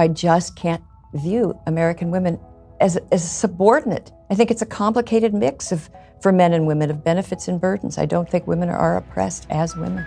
I just can't view American women as, as subordinate. I think it's a complicated mix of for men and women of benefits and burdens. I don't think women are oppressed as women.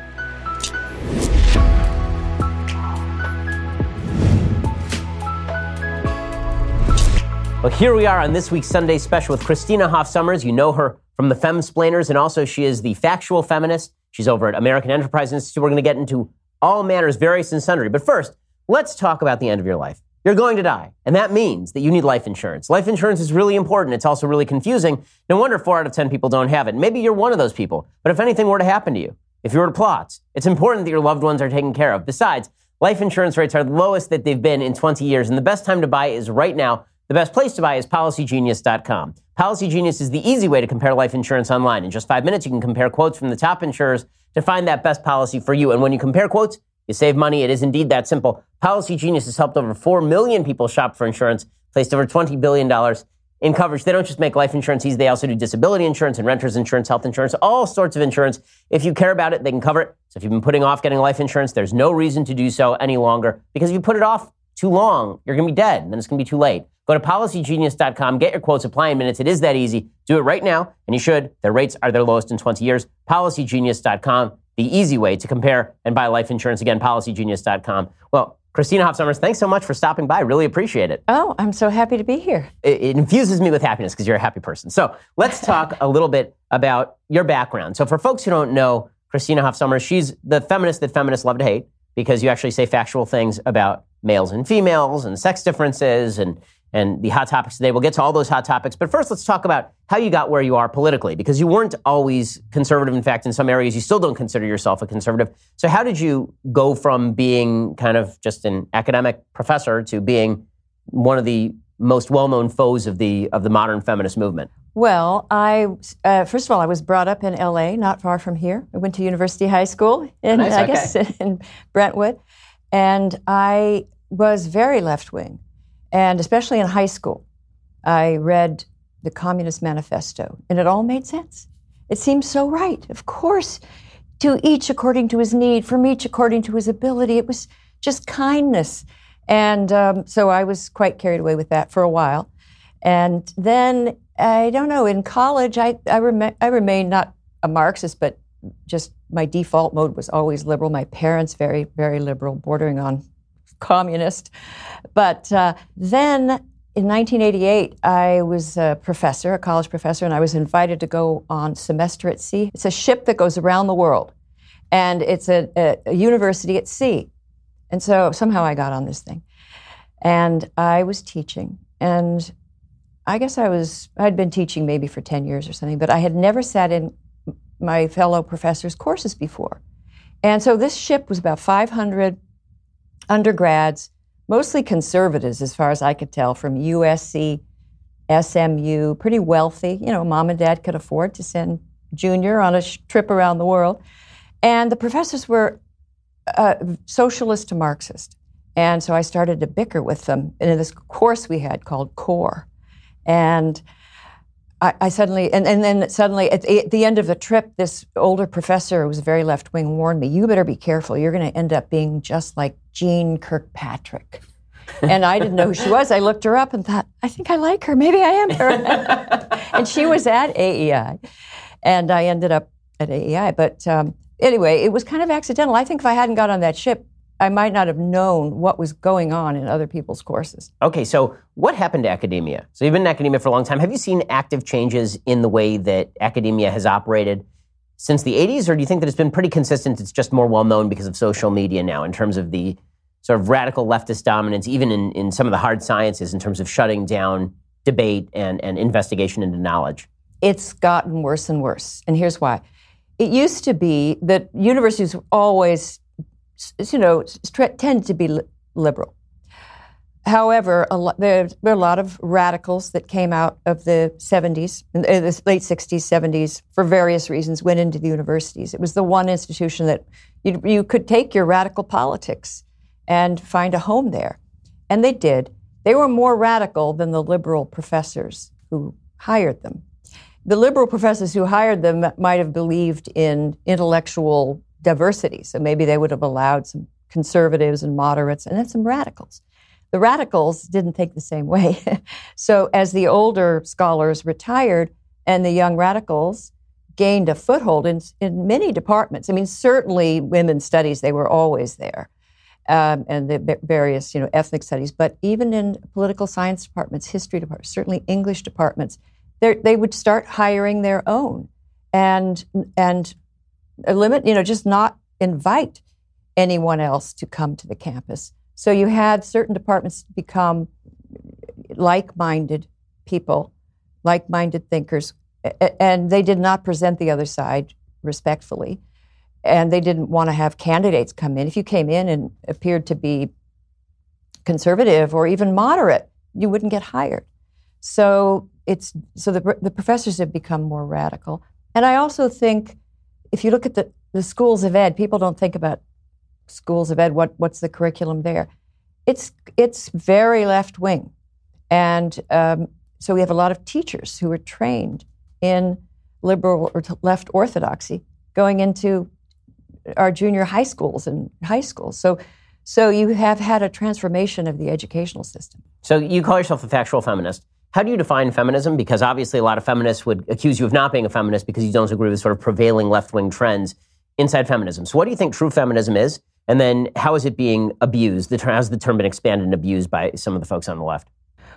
Well, here we are on this week's Sunday special with Christina Hoff Sommers. You know her from the Femsplainers, and also she is the factual feminist. She's over at American Enterprise Institute. We're going to get into all manners, various and sundry. But first, let's talk about the end of your life. You're going to die, and that means that you need life insurance. Life insurance is really important. It's also really confusing. No wonder four out of 10 people don't have it. Maybe you're one of those people. But if anything were to happen to you, if you were to plot, it's important that your loved ones are taken care of. Besides, life insurance rates are the lowest that they've been in 20 years, and the best time to buy is right now the best place to buy is policygenius.com. Policygenius is the easy way to compare life insurance online. In just five minutes, you can compare quotes from the top insurers to find that best policy for you. And when you compare quotes, you save money. It is indeed that simple. Policygenius has helped over 4 million people shop for insurance, placed over $20 billion in coverage. They don't just make life insurance easy, they also do disability insurance and renter's insurance, health insurance, all sorts of insurance. If you care about it, they can cover it. So if you've been putting off getting life insurance, there's no reason to do so any longer because if you put it off too long, you're going to be dead, and then it's going to be too late. Go to policygenius.com, get your quotes, apply in minutes. It is that easy. Do it right now, and you should. Their rates are their lowest in 20 years. Policygenius.com, the easy way to compare and buy life insurance. Again, policygenius.com. Well, Christina Hoff Sommers, thanks so much for stopping by. Really appreciate it. Oh, I'm so happy to be here. It, it infuses me with happiness because you're a happy person. So let's talk a little bit about your background. So for folks who don't know Christina Hoff Sommers, she's the feminist that feminists love to hate because you actually say factual things about males and females and sex differences and and the hot topics today. We'll get to all those hot topics. But first, let's talk about how you got where you are politically, because you weren't always conservative. In fact, in some areas, you still don't consider yourself a conservative. So, how did you go from being kind of just an academic professor to being one of the most well-known foes of the of the modern feminist movement? Well, I uh, first of all, I was brought up in L.A., not far from here. I went to University High School in, Nice, I okay. guess, in Brentwood, and I was very left wing, and especially in high school, I read the Communist Manifesto, and it all made sense. It seemed so right. Of course, to each according to his need, from each according to his ability. It was just kindness, and um, so I was quite carried away with that for a while. And then I don't know. In college, I I, rem- I remained not a Marxist, but just my default mode was always liberal. My parents very very liberal, bordering on communist. But uh, then in 1988, I was a professor, a college professor, and I was invited to go on semester at sea. It's a ship that goes around the world, and it's a, a, a university at sea. And so somehow I got on this thing, and I was teaching, and I guess I was I'd been teaching maybe for 10 years or something, but I had never sat in my fellow professors' courses before. And so this ship was about 500 undergrads, mostly conservatives as far as I could tell, from USC, SMU, pretty wealthy. You know, mom and dad could afford to send Junior on a sh- trip around the world. And the professors were uh, socialist to Marxist. And so I started to bicker with them in this course we had called CORE. And I, I suddenly, and, and then suddenly at the, at the end of the trip, this older professor who was very left wing warned me, You better be careful. You're going to end up being just like Jeane Kirkpatrick. and I didn't know who she was. I looked her up and thought, I think I like her. Maybe I am her. and she was at AEI. And I ended up at AEI. But um, anyway, it was kind of accidental. I think if I hadn't got on that ship, I might not have known what was going on in other people's courses. Okay, so what happened to academia? So you've been in academia for a long time. Have you seen active changes in the way that academia has operated since the 80s, or do you think that it's been pretty consistent? It's just more well known because of social media now in terms of the sort of radical leftist dominance, even in, in some of the hard sciences, in terms of shutting down debate and, and investigation into knowledge? It's gotten worse and worse. And here's why. It used to be that universities always, you know, tend to be liberal. However, a lo- there were a lot of radicals that came out of the 70s, uh, the late 60s, 70s, for various reasons, went into the universities. It was the one institution that you, you could take your radical politics and find a home there. And they did. They were more radical than the liberal professors who hired them. The liberal professors who hired them might have believed in intellectual diversity, so maybe they would have allowed some conservatives and moderates and then some radicals. The radicals didn't think the same way. so as the older scholars retired and the young radicals gained a foothold in, in many departments. I mean, certainly women's studies, they were always there. Um, and the various, you know, ethnic studies, but even in political science departments, history departments, certainly English departments, they would start hiring their own and and limit, you know, just not invite anyone else to come to the campus. So you had certain departments become like-minded people, like-minded thinkers and they did not present the other side respectfully. And they didn't want to have candidates come in. If you came in and appeared to be conservative or even moderate, you wouldn't get hired. So it's so the, the professors have become more radical. And I also think if you look at the, the schools of ed, people don't think about schools of ed, what, what's the curriculum there? It's, it's very left wing. And um, so we have a lot of teachers who are trained in liberal or left orthodoxy going into our junior high schools and high schools. So, so you have had a transformation of the educational system. So you call yourself a factual feminist. How do you define feminism? Because obviously, a lot of feminists would accuse you of not being a feminist because you don't agree with sort of prevailing left wing trends inside feminism. So, what do you think true feminism is? And then, how is it being abused? How's the term been expanded and abused by some of the folks on the left?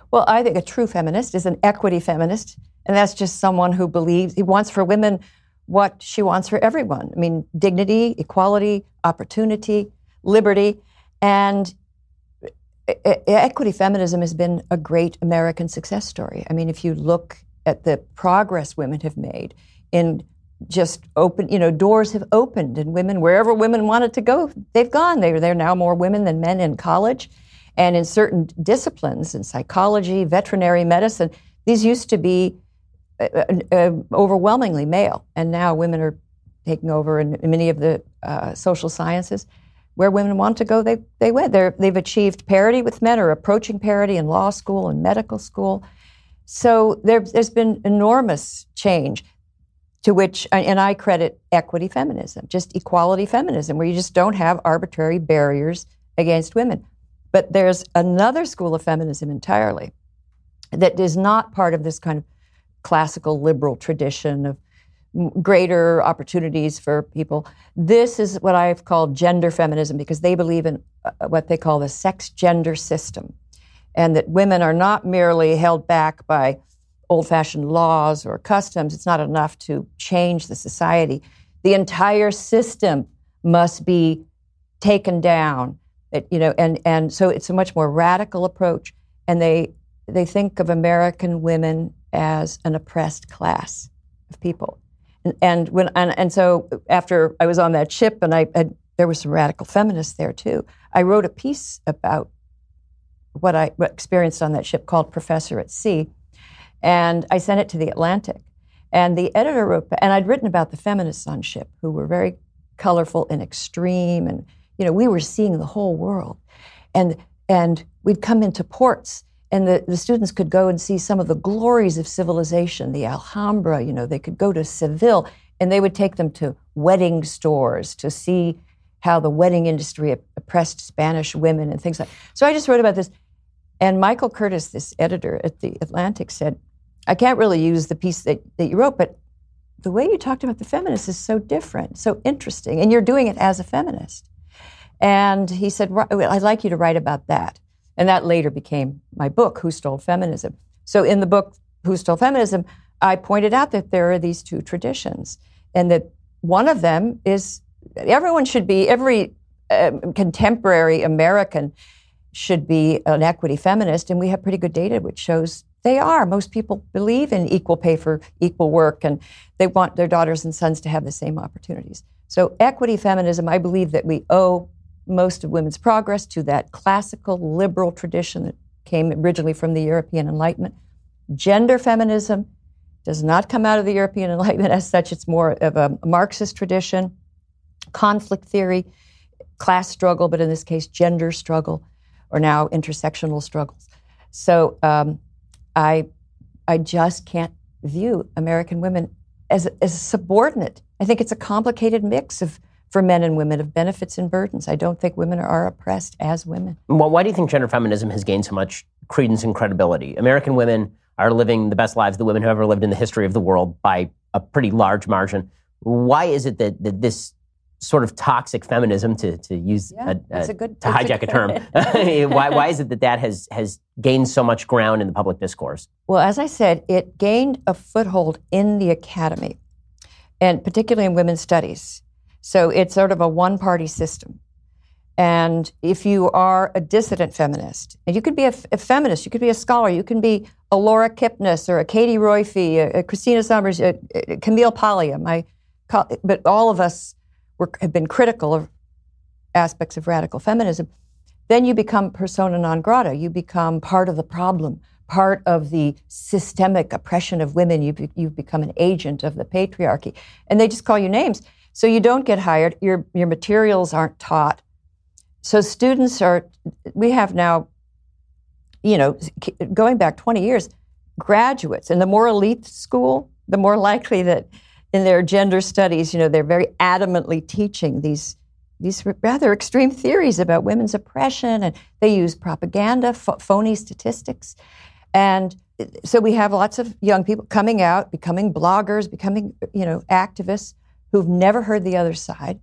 Well, I think a true feminist is an equity feminist. And that's just someone who believes he wants for women what she wants for everyone. I mean, dignity, equality, opportunity, liberty. And equity feminism has been a great American success story. I mean, if you look at the progress women have made in just open, you know, doors have opened and women, wherever women wanted to go, they've gone. They're, they're now more women than men in college. And in certain disciplines, in psychology, veterinary medicine, these used to be uh, uh, overwhelmingly male, and now women are taking over in, in many of the uh, social sciences. Where women want to go, they they went. They're, they've achieved parity with men, or approaching parity in law school and medical school. So there, there's been enormous change to which, and I credit equity feminism, just equality feminism, where you just don't have arbitrary barriers against women. But there's another school of feminism entirely that is not part of this kind of classical liberal tradition of greater opportunities for people. This is what I've called gender feminism because they believe in uh, what they call the sex gender system, and that women are not merely held back by old fashioned laws or customs. It's not enough to change the society. The entire system must be taken down. It, you know, and, and so it's a much more radical approach. And they they think of American women as an oppressed class of people. And, and when and, and, so after I was on that ship, and I had, there were some radical feminists there too. I wrote a piece about what I experienced on that ship called Professor at Sea, and I sent it to the Atlantic. And the editor wrote, and I'd written about the feminists on ship who were very colorful and extreme, and you know we were seeing the whole world, and and we'd come into ports and the, the students could go and see some of the glories of civilization, the Alhambra, you know, they could go to Seville, and they would take them to wedding stores to see how the wedding industry oppressed Spanish women and things like So I just wrote about this. And Michael Curtis, this editor at the Atlantic, said, I can't really use the piece that, that you wrote, but the way you talked about the feminists is so different, so interesting, and you're doing it as a feminist. And he said, I'd like you to write about that. And that later became my book, Who Stole Feminism. So in the book, Who Stole Feminism, I pointed out that there are these two traditions, and that one of them is everyone should be, every uh, contemporary American should be an equity feminist, and we have pretty good data which shows they are. Most people believe in equal pay for equal work, and they want their daughters and sons to have the same opportunities. So, equity feminism, I believe that we owe most of women's progress to that classical liberal tradition that came originally from the European Enlightenment. Gender feminism does not come out of the European Enlightenment as such, it's more of a Marxist tradition. Conflict theory, class struggle, but in this case, gender struggle, or now intersectional struggles. So um, I, I just can't view American women as, as subordinate. I think it's a complicated mix of for men and women of benefits and burdens. I don't think women are oppressed as women. Well, why do you think gender feminism has gained so much credence and credibility? American women are living the best lives the women who ever lived in the history of the world by a pretty large margin. Why is it that, that this sort of toxic feminism, to, to use Yeah, a, it's a good- to hijack a term, why, why is it that that has, has gained so much ground in the public discourse? Well, as I said, it gained a foothold in the academy, and particularly in women's studies. So it's sort of a one party system. And if you are a dissident feminist, and you could be a, a feminist, you could be a scholar, you can be a Laura Kipnis or a Katie Roiphe, a, a Christina Sommers, a, a Camille Paglia, my, but all of us were, have been critical of aspects of radical feminism. Then you become persona non grata. You become part of the problem, part of the systemic oppression of women. You, you've become an agent of the patriarchy. And they just call you names. So you don't get hired. Your, your materials aren't taught. So students are, we have now, you know, going back 20 years, graduates, and the more elite school, the more likely that in their gender studies, you know, they're very adamantly teaching these these rather extreme theories about women's oppression, and they use propaganda, ph- phony statistics, and so we have lots of young people coming out, becoming bloggers, becoming you know activists who've never heard the other side.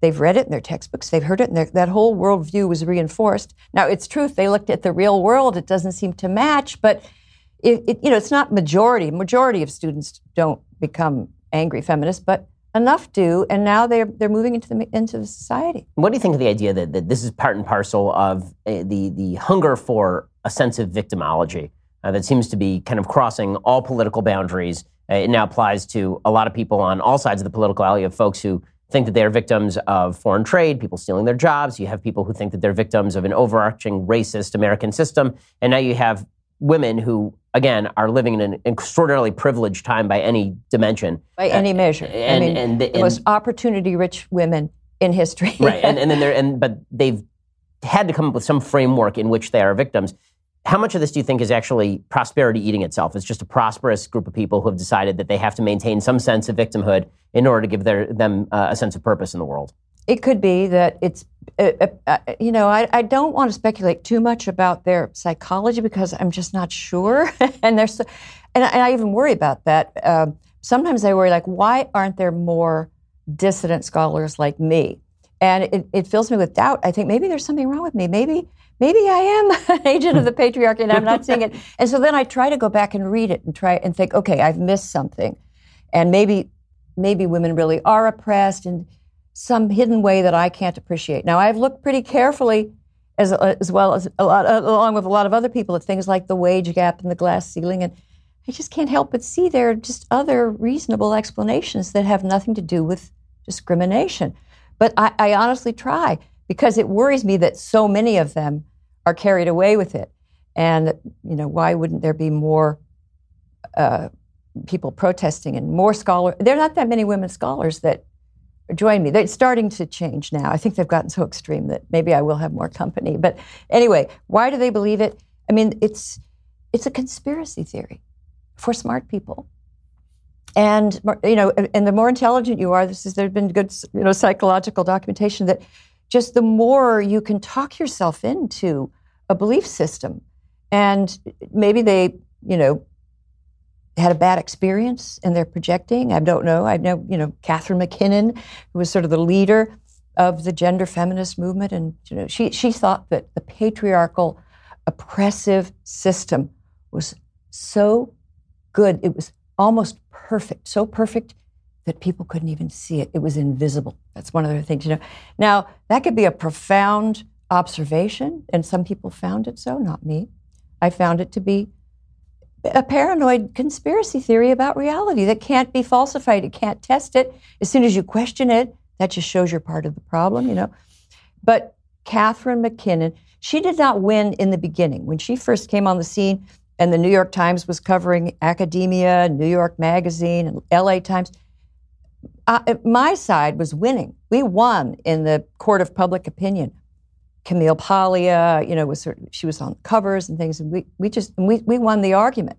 They've read it in their textbooks, they've heard it, and their- that whole worldview was reinforced. Now, it's true, if they looked at the real world, it doesn't seem to match, but it, it, you know, it's not majority. Majority of students don't become angry feminists, but enough do, and now they're they're moving into the into the society. What do you think of the idea that, that this is part and parcel of uh, the, the hunger for a sense of victimology uh, that seems to be kind of crossing all political boundaries? Uh, it now applies to a lot of people on all sides of the political alley of folks who think that they're victims of foreign trade, people stealing their jobs. You have people who think that they're victims of an overarching racist American system. And now you have women who, again, are living in an extraordinarily privileged time by any dimension. by any measure. and- I mean, and the- the most opportunity-rich women in history. right and, and then they're and but they've had to come up with some framework in which they are victims how much of this do you think is actually prosperity eating itself it's just a prosperous group of people who have decided that they have to maintain some sense of victimhood in order to give their, them uh, a sense of purpose in the world It could be that it's, uh, uh, uh, you know, I, I don't want to speculate too much about their psychology because I'm just not sure. and there's, so, and, I, and I even worry about that. Um, sometimes I worry, like, why aren't there more dissident scholars like me? And it, it fills me with doubt. I think maybe there's something wrong with me. Maybe, maybe I am an agent of the patriarchy and I'm not seeing it. And so then I try to go back and read it and try and think, okay, I've missed something, and maybe, maybe women really are oppressed in some hidden way that I can't appreciate. Now, I've looked pretty carefully, as, uh, as well as a lot, uh, along with a lot of other people, at things like the wage gap and the glass ceiling, and I just can't help but see there are just other reasonable explanations that have nothing to do with discrimination. But I, I honestly try because it worries me that so many of them are carried away with it. And you know, why wouldn't there be more uh, people protesting and more scholars? There are not that many women scholars that join me. They're starting to change now. I think they've gotten so extreme that maybe I will have more company. But anyway, why do they believe it? I mean, it's it's a conspiracy theory for smart people. And you know, and the more intelligent you are, this is there's been good you know psychological documentation that just the more you can talk yourself into a belief system, and maybe they you know had a bad experience and they're projecting. I don't know. I know, you know, Catharine MacKinnon, who was sort of the leader of the gender feminist movement, and you know, she she thought that the patriarchal, oppressive system was so good. It was almost perfect, so perfect that people couldn't even see it. It was invisible. That's one of the things, you know. Now that could be a profound observation, and some people found it so, not me. I found it to be a paranoid conspiracy theory about reality that can't be falsified. It can't test it. As soon as you question it, that just shows you're part of the problem, you know. But Catharine MacKinnon, she did not win in the beginning. When she first came on the scene and the New York Times was covering academia, New York Magazine, and LA Times, uh, my side was winning. We won in the court of public opinion. Camille Paglia, you know, was sort of, she was on covers and things, and we, we just we, we won the argument.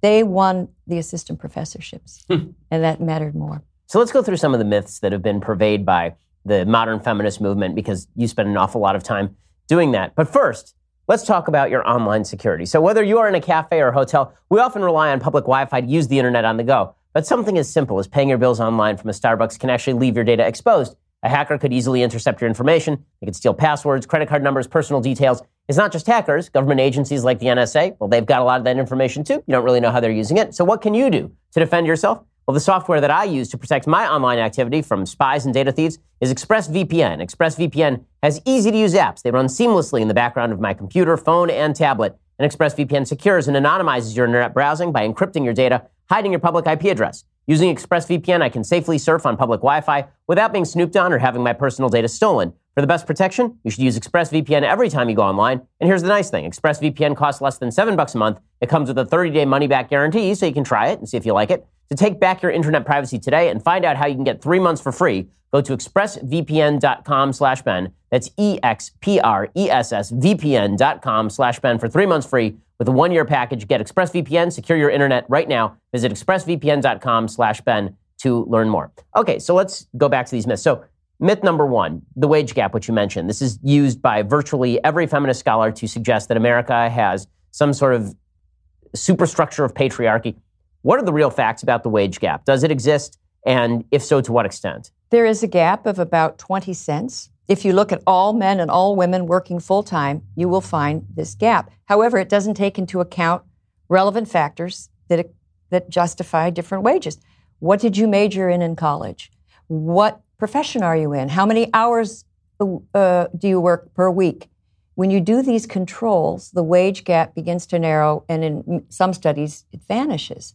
They won the assistant professorships, hmm. and that mattered more. So let's go through some of the myths that have been purveyed by the modern feminist movement because you spend an awful lot of time doing that. But first, let's talk about your online security. So, whether you are in a cafe or a hotel, we often rely on public Wi Fi to use the internet on the go. But something as simple as paying your bills online from a Starbucks can actually leave your data exposed. A hacker could easily intercept your information. They could steal passwords, credit card numbers, personal details. It's not just hackers. Government agencies like the NSA, well, they've got a lot of that information too. You don't really know how they're using it. So, what can you do to defend yourself? Well, the software that I use to protect my online activity from spies and data thieves is ExpressVPN. ExpressVPN has easy to use apps. They run seamlessly in the background of my computer, phone, and tablet. And ExpressVPN secures and anonymizes your internet browsing by encrypting your data, hiding your public IP address. Using ExpressVPN, I can safely surf on public Wi Fi without being snooped on or having my personal data stolen. For the best protection, you should use ExpressVPN every time you go online. And here's the nice thing ExpressVPN costs less than seven bucks a month. It comes with a 30 day money back guarantee, so you can try it and see if you like it. To take back your internet privacy today and find out how you can get three months for free, go to expressvpn.com slash Ben. That's E-X-P-R-E-S-S VPN.com slash Ben for three months free with a one-year package. Get ExpressVPN, secure your internet right now. Visit expressvpn.com slash Ben to learn more. Okay, so let's go back to these myths. So myth number one, the wage gap, which you mentioned. This is used by virtually every feminist scholar to suggest that America has some sort of superstructure of patriarchy. What are the real facts about the wage gap? Does it exist? And if so, to what extent? There is a gap of about 20 cents. If you look at all men and all women working full time, you will find this gap. However, it doesn't take into account relevant factors that, that justify different wages. What did you major in in college? What profession are you in? How many hours uh, do you work per week? When you do these controls, the wage gap begins to narrow, and in some studies, it vanishes.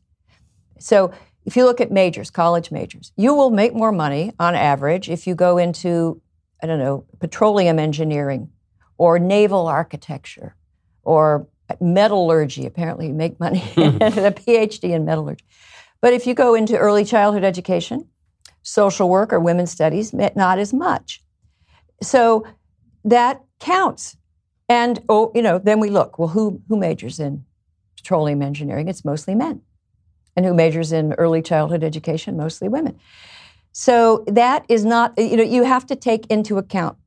So if you look at majors, college majors, you will make more money on average if you go into, I don't know, petroleum engineering or naval architecture or metallurgy. Apparently, you make money hmm. a PhD in metallurgy. But if you go into early childhood education, social work, or women's studies, not as much. So that counts. And oh, you know, then we look. Well, who who majors in petroleum engineering? It's mostly men and who majors in early childhood education, mostly women. So that is not, eh, you know, you have to take into account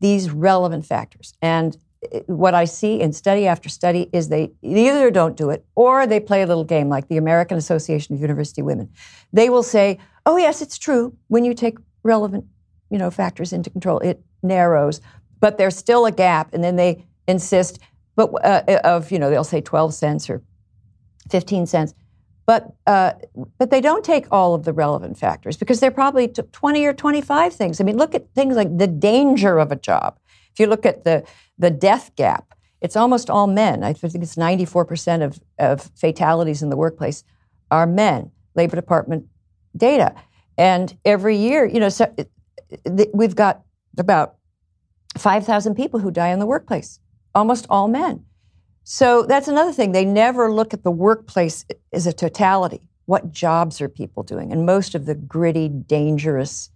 these relevant factors. And eh, what I see in study after study is they either don't do it or they play a little game like the American Association of University Women. They will say, "Oh yes, it's true. When you take relevant, you know, factors into control, it narrows, but there's still a gap." And then they insist, but uh, of you know, they'll say 12 cents or 15 cents. But, uh, but they don't take all of the relevant factors because they're probably 20 or 25 things. I mean, look at things like the danger of a job. If you look at the, the death gap, it's almost all men. I think it's 94% of, of fatalities in the workplace are men, Labor Department data. And every year, you know, so, we've got about 5,000 people who die in the workplace, almost all men. So that's another thing. They never look at the workplace as a totality. What jobs are people doing? And most of the gritty, dangerous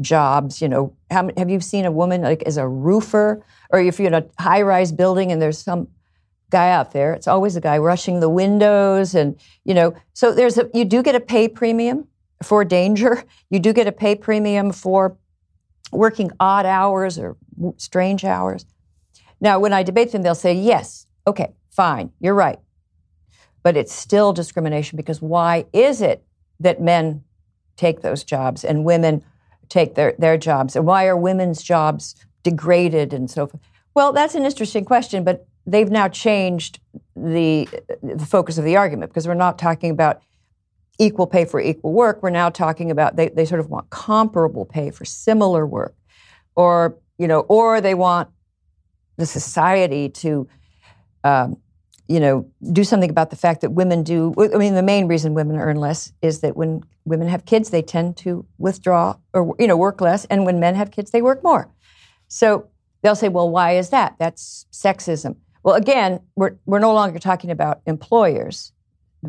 jobs, you know, have you seen a woman like as a roofer, or if you're in a high-rise building and there's some guy out there, it's always a guy rushing the windows, and you know, so there's a you do get a pay premium for danger. You do get a pay premium for working odd hours or strange hours. Now, when I debate them, they'll say, yes, Okay, fine, you're right. But it's still discrimination because why is it that men take those jobs and women take their, their jobs? And why are women's jobs degraded and so forth? Well, that's an interesting question, but they've now changed the, the focus of the argument because we're not talking about equal pay for equal work. We're now talking about they, they sort of want comparable pay for similar work. Or, you know, or they want the society to um, you know, do something about the fact that women do. I mean, the main reason women earn less is that when women have kids, they tend to withdraw or you know work less, and when men have kids, they work more. So they'll say, "Well, why is that? That's sexism." Well, again, we're we're no longer talking about employers,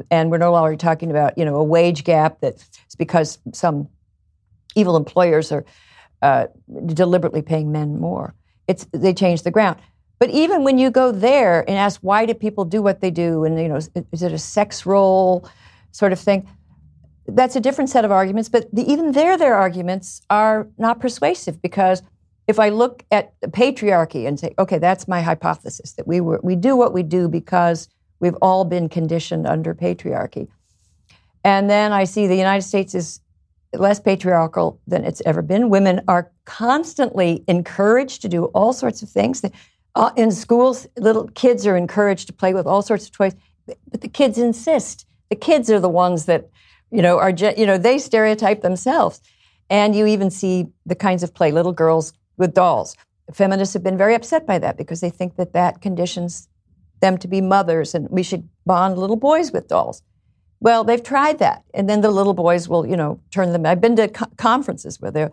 and we're no longer talking about you know a wage gap that's because some evil employers are uh, deliberately paying men more. It's they change the ground. But even when you go there and ask why do people do what they do, and you know, is, it a sex role sort of thing? that's a different set of arguments, but the, even there, their arguments are not persuasive because if I look at the patriarchy and say, okay, that's my hypothesis that we were we do what we do because we've all been conditioned under patriarchy, and then I see the United States is less patriarchal than it's ever been. Women are constantly encouraged to do all sorts of things. Uh, in schools, little kids are encouraged to play with all sorts of toys, but the kids insist. The kids are the ones that, you know, are you know they stereotype themselves, and you even see the kinds of play little girls with dolls. Feminists have been very upset by that because they think that that conditions them to be mothers, and we should bond little boys with dolls. Well, they've tried that, and then the little boys will, you know, turn them. I've been to co- conferences where they're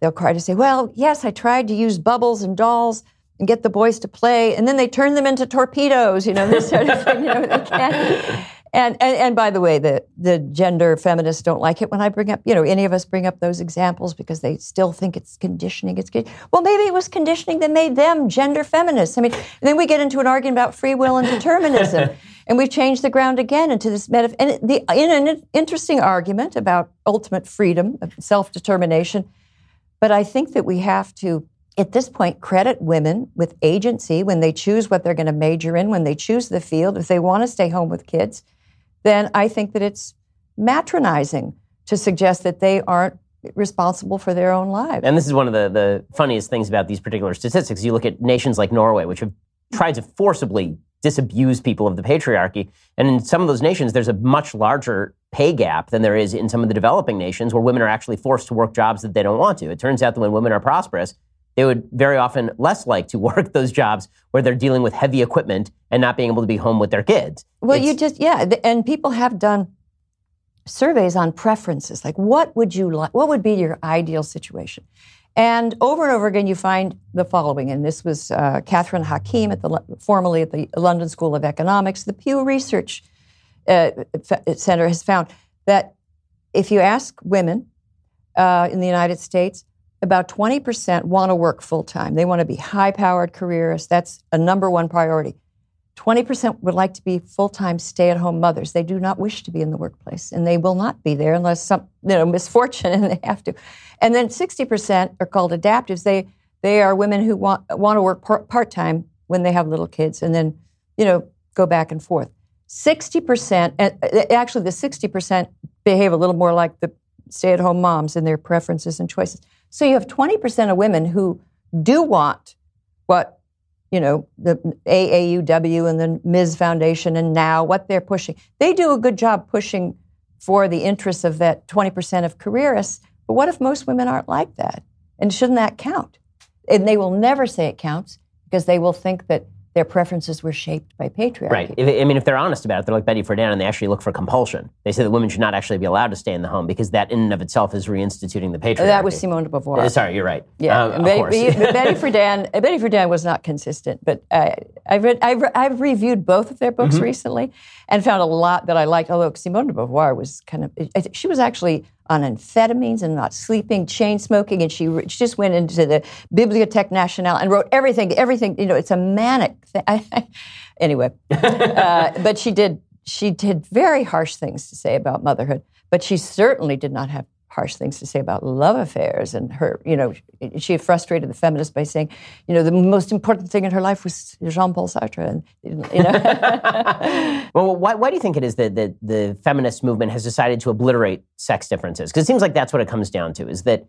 they'll cry to say, "Well, yes, I tried to use bubbles and dolls and get the boys to play, and then they turn them into torpedoes." You know, this sort of thing. You know. And, and, and by the way, the, the gender feminists don't like it when I bring up, you know, any of us bring up those examples because they still think it's conditioning. It's good. Well, maybe it was conditioning that made them gender feminists. I mean, then we get into an argument about free will and determinism. and we've changed the ground again into this meta. And the, in an interesting argument about ultimate freedom, self determination. But I think that we have to at this point, credit women with agency when they choose what they're going to major in, when they choose the field, if they want to stay home with kids then I think that it's matronizing to suggest that they aren't responsible for their own lives. And this is one of the, the funniest things about these particular statistics. You look at nations like Norway, which have tried to forcibly disabuse people of the patriarchy. And in some of those nations, there's a much larger pay gap than there is in some of the developing nations where women are actually forced to work jobs that they don't want to. It turns out that when women are prosperous, they would very often less like to work those jobs where they're dealing with heavy equipment and not being able to be home with their kids. Well, it's, you just, yeah. And people have done surveys on preferences. Like, what would you like? What would be your ideal situation? And over and over again, you find the following. And this was uh, Catherine Hakim, at the, formerly at the London School of Economics. The Pew Research uh, Center has found that if you ask women uh, in the United States, about 20% want to work full time. They want to be high powered careerists. That's a number one priority. 20% would like to be full time stay at home mothers. They do not wish to be in the workplace, and they will not be there unless some you know, misfortune and they have to. And then 60% are called adaptives. They, they are women who want, want to work part time when they have little kids and then you know, go back and forth. 60%, eh, eh, actually, the 60% behave a little more like the stay at home moms in their preferences and choices. So you have 20% of women who do want what, you know, the AAUW and the Ms. Foundation and now what they're pushing. They do a good job pushing for the interests of that 20% of careerists. But what if most women aren't like that? And shouldn't that count? And they will never say it counts because they will think that their preferences were shaped by patriarchy. Right. If, I mean, if they're honest about it, they're like Betty Friedan and they actually look for compulsion. They say that women should not actually be allowed to stay in the home because that in and of itself is reinstituting the patriarchy. That was Simone de Beauvoir. Uh, sorry, you're right. Yeah. Um, Betty, Betty, Friedan, Betty Friedan was not consistent, but uh, I've, read, I've, I've, reviewed both of their books mm-hmm. recently and found a lot that I liked, although Simone de Beauvoir was kind of, she was actually on amphetamines and not sleeping, chain smoking, and she, she just went into the Bibliothèque Nationale and wrote everything. Everything, you know, it's a manic thing. anyway, uh, but she did she did very harsh things to say about motherhood, but she certainly did not have harsh things to say about love affairs and her, you know, she frustrated the feminists by saying, you know, the most important thing in her life was Jean-Paul Sartre. And, you know. well, why, why do you think it is that, that the feminist movement has decided to obliterate sex differences? Because it seems like that's what it comes down to, is that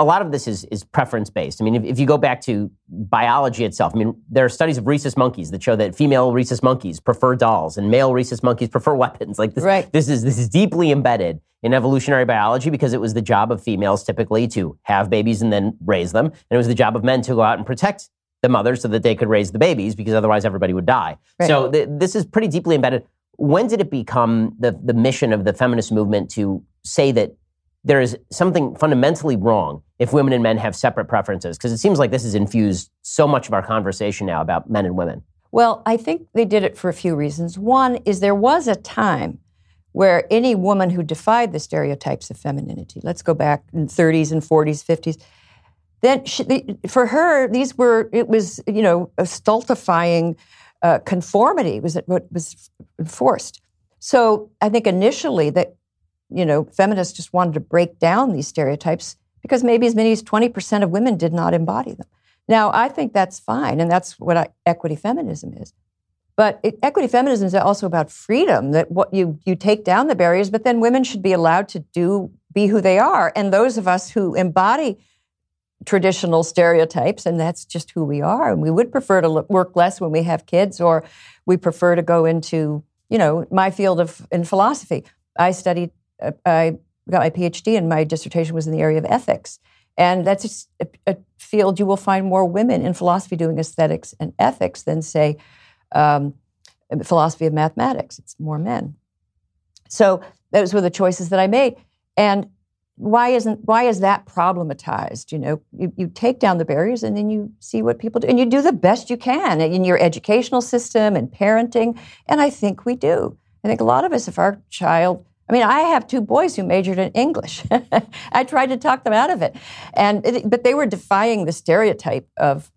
a lot of this is, is preference based. I mean, if, if, you go back to biology itself, I mean, there are studies of rhesus monkeys that show that female rhesus monkeys prefer dolls and male rhesus monkeys prefer weapons. Like this, right. this is this is deeply embedded in evolutionary biology because it was the job of females typically to have babies and then raise them, and it was the job of men to go out and protect the mothers so that they could raise the babies because otherwise everybody would die. Right. So th- this is pretty deeply embedded. When did it become the the mission of the feminist movement to say that there is something fundamentally wrong if women and men have separate preferences? Because it seems like this has infused so much of our conversation now about men and women. Well, I think they did it for a few reasons. One is there was a time where any woman who defied the stereotypes of femininity, let's go back in 30s and 40s, 50s, then she, the, for her, these were, it was, you know, a stultifying uh, conformity was what was enforced. So I think initially that you know, feminists just wanted to break down these stereotypes because maybe as many as 20% of women did not embody them. Now, I think that's fine, and that's what I, equity feminism is. But it, equity feminism is also about freedom. That what you you take down the barriers, but then women should be allowed to do be who they are. And those of us who embody traditional stereotypes, and that's just who we are. And we would prefer to look, work less when we have kids, or we prefer to go into you know my field of in philosophy. I studied. Uh, I got my PhD, and my dissertation was in the area of ethics. And that's a, a, field you will find more women in philosophy doing aesthetics and ethics than, say, um, philosophy of mathematics. It's more men. So those were the choices that I made. And why isn't why is that problematized? You know, you, you take down the barriers and then you see what people do, and you do the best you can in your educational system and parenting. And I think we do. I think a lot of us, if our child I mean, I have two boys who majored in English. I tried to talk them out of it, and it, but they were defying the stereotype of,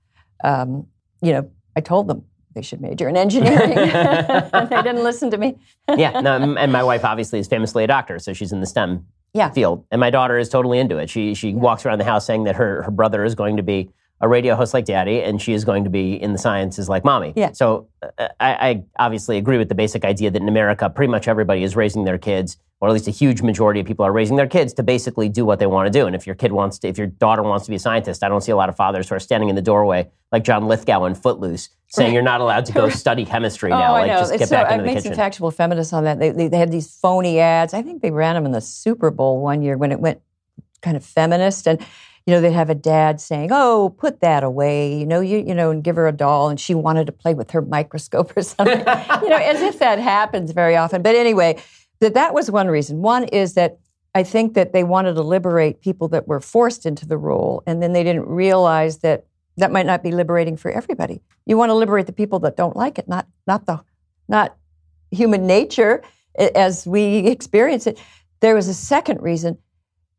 um, you know, I told them they should major in engineering, and they didn't listen to me. yeah, no, and my wife obviously is famously a doctor, so she's in the STEM yeah. field, and my daughter is totally into it. She she yeah. walks around the house saying that her her brother is going to be a radio host like daddy, and she is going to be in the sciences like mommy. Yeah. So uh, I, I, obviously agree with the basic idea that in America, pretty much everybody is raising their kids, or at least a huge majority of people are raising their kids to basically do what they want to do. And if your kid wants to, if your daughter wants to be a scientist, I don't see a lot of fathers who are standing in the doorway like John Lithgow in Footloose saying right. you're not allowed to go study chemistry oh, now. Like, I know. just get so, back into the kitchen. I've made some factual feminists on that. They, they, they had these phony ads. I think they ran them in the Super Bowl one year when it went kind of feminist and you know, they'd have a dad saying, "Oh, put that away," you know, you you know, and give her a doll, and she wanted to play with her microscope or something, you know, as if that happens very often. But anyway, that that was one reason. One is that I think that they wanted to liberate people that were forced into the role, and then they didn't realize that that might not be liberating for everybody. You want to liberate the people that don't like it, not not the not human nature as we experience it. There was a second reason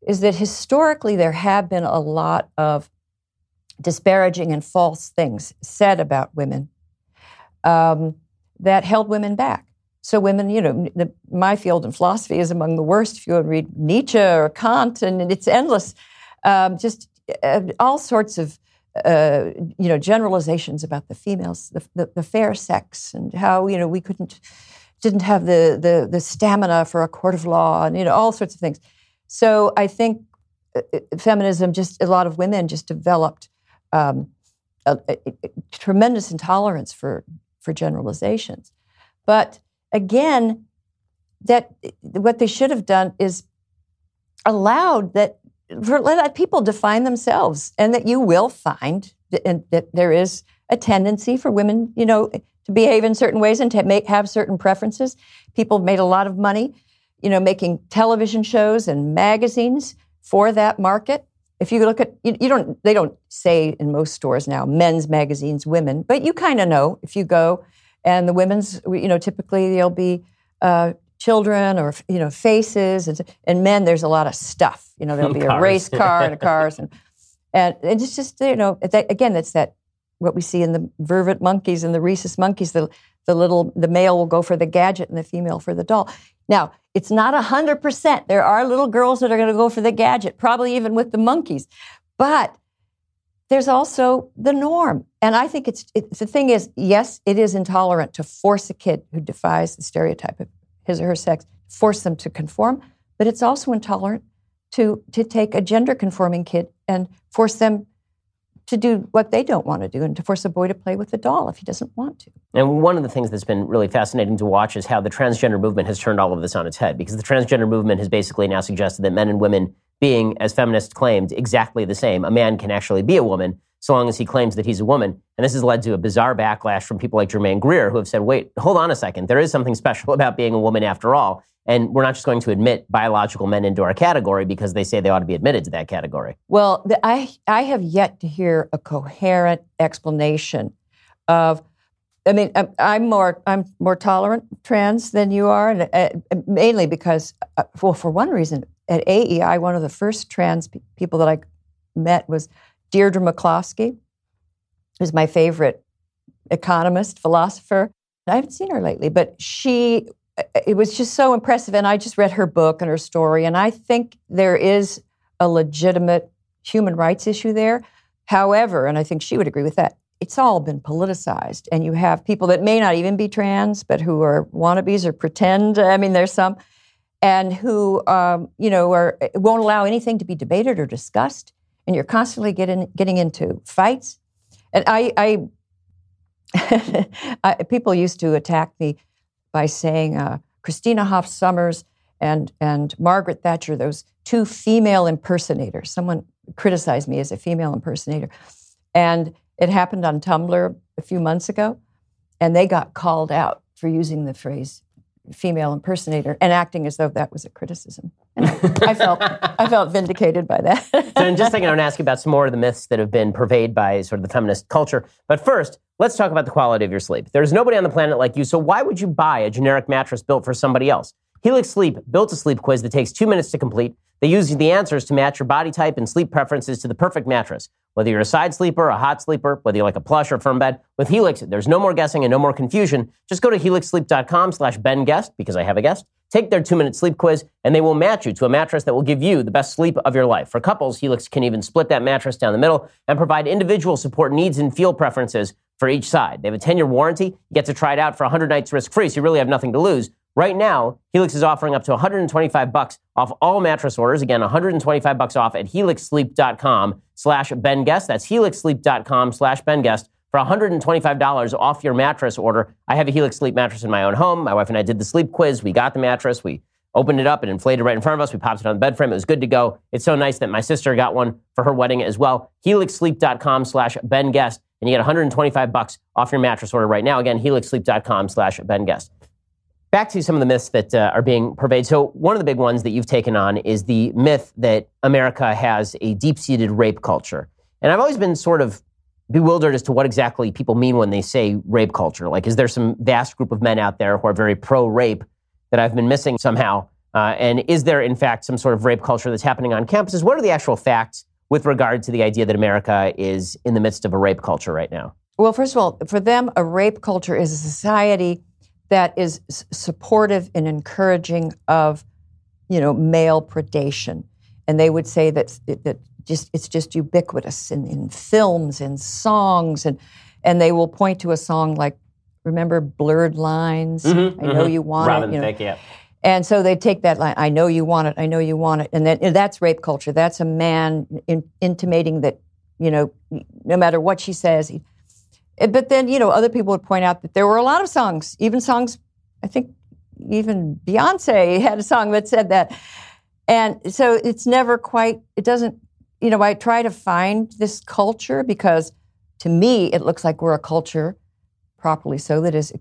is that historically there have been a lot of disparaging and false things said about women um, that held women back. So women, you know, the, my field in philosophy is among the worst. If you read Nietzsche or Kant, and it's endless, um, just uh, all sorts of, uh, you know, generalizations about the females, the, the, the, fair sex, and how you know we couldn't, didn't have the, the the stamina for a court of law, and you know all sorts of things. So I think uh, uh, feminism, just a lot of women just developed um, a, a, a tremendous intolerance for for generalizations. But again, that what they should have done is allowed that for, let people define themselves, and that you will find that, that there is a tendency for women, you know, to behave in certain ways and to make, have certain preferences. People made a lot of money you know, making television shows and magazines for that market. If you look at, you, you don't, they don't say in most stores now, men's magazines, women, but you kind of know if you go and the women's, you know, typically there'll be uh, children or, you know, faces and, and men, there's a lot of stuff, you know, there'll be a race car and a cars and, and, and it's just, you know, that, again, it's that what we see in the vervet monkeys and the rhesus monkeys, the, the little, the male will go for the gadget and the female for the doll. Now, it's not 100%. There are little girls that are going to go for the gadget, probably even with the monkeys. But there's also the norm. And I think it's, it's the thing is, yes, it is intolerant to force a kid who defies the stereotype of his or her sex, force them to conform, but it's also intolerant to, to take a gender conforming kid and force them to do what they don't want to do and to force a boy to play with a doll if he doesn't want to. And one of the things that's been really fascinating to watch is how the transgender movement has turned all of this on its head because the transgender movement has basically now suggested that men and women being, as feminists claimed, exactly the same. A man can actually be a woman so long as he claims that he's a woman. And this has led to a bizarre backlash from people like Germaine Greer who have said, wait, hold on a second. There is something special about being a woman after all. And we're not just going to admit biological men into our category because they say they ought to be admitted to that category. Well, the, I, I have yet to hear a coherent explanation of. I mean, I'm more I'm more tolerant trans than you are, and uh, mainly because, uh, well, for one reason, at AEI, one of the first trans people that I met was Deirdre McCloskey, who's my favorite economist, philosopher. I haven't seen her lately, but she it was just so impressive. And I just read her book and her story, and I think there is a legitimate human rights issue there. However, and I think she would agree with that, it's all been politicized. And you have people that may not even be trans, but who are wannabes or pretend. I mean, there's some, and who, um, you know, are, won't allow anything to be debated or discussed. And you're constantly getting, getting into fights. And I, I, people used to attack me by saying uh, Christina Hoff Sommers and, and Margaret Thatcher, those two female impersonators. Someone criticized me as a female impersonator. And it happened on Tumblr a few months ago, and they got called out for using the phrase female impersonator and acting as though that was a criticism. And I felt I felt vindicated by that. so in just second, I want to ask you about some more of the myths that have been pervaded by sort of the feminist culture. But first, let's talk about the quality of your sleep. There's nobody on the planet like you, so why would you buy a generic mattress built for somebody else? Helix Sleep built a sleep quiz that takes two minutes to complete. They use the answers to match your body type and sleep preferences to the perfect mattress. Whether you're a side sleeper, a hot sleeper, whether you like a plush or firm bed, with Helix, there's no more guessing and no more confusion. Just go to helixsleep.com slash Ben Guest, because I have a guest. Take their two-minute sleep quiz, and they will match you to a mattress that will give you the best sleep of your life. For couples, Helix can even split that mattress down the middle and provide individual support needs and feel preferences for each side. They have a 10-year warranty. You get to try it out for 100 nights risk-free, so you really have nothing to lose. Right now, Helix is offering up to 125 bucks off all mattress orders. Again, 125 bucks off at helixsleep.com slash benguest. That's helixsleep.com slash benguest for $125 off your mattress order. I have a Helix Sleep mattress in my own home. My wife and I did the sleep quiz. We got the mattress. We opened it up and inflated right in front of us. We popped it on the bed frame. It was good to go. It's so nice that my sister got one for her wedding as well. helixsleep.com slash benguest. And you get 125 bucks off your mattress order right now. Again, helixsleep.com slash benguest back to some of the myths that uh, are being pervaded. So, one of the big ones that you've taken on is the myth that America has a deep seated rape culture. And I've always been sort of bewildered as to what exactly people mean when they say rape culture. Like, is there some vast group of men out there who are very pro rape that I've been missing somehow? Uh, and is there, in fact, some sort of rape culture that's happening on campuses? What are the actual facts with regard to the idea that America is in the midst of a rape culture right now? Well, first of all, for them, a rape culture is a society that is supportive and encouraging of, you know, male predation. And they would say that, that just it's just ubiquitous in, in films and songs and and they will point to a song like remember blurred lines mm-hmm, i know mm-hmm. you want Robin it you know. Thicke, yeah. And so they take that line i know you want it i know you want it. And then and that's rape culture. That's a man in, intimating that you know no matter what she says. He, but then, you know, other people would point out that there were a lot of songs, even songs, I think even Beyonce had a song that said that. And so it's never quite, it doesn't, you know, I try to find this culture because to me, it looks like we're a culture, properly so, that is,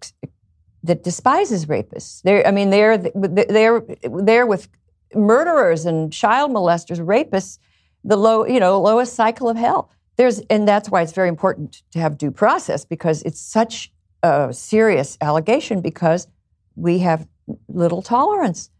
that despises rapists. They're, I mean, they're, they're, they're with murderers and child molesters, rapists, the low, you know, lowest cycle of hell. There's, and that's why it's very important to have due process because it's such a serious allegation because we have little tolerance.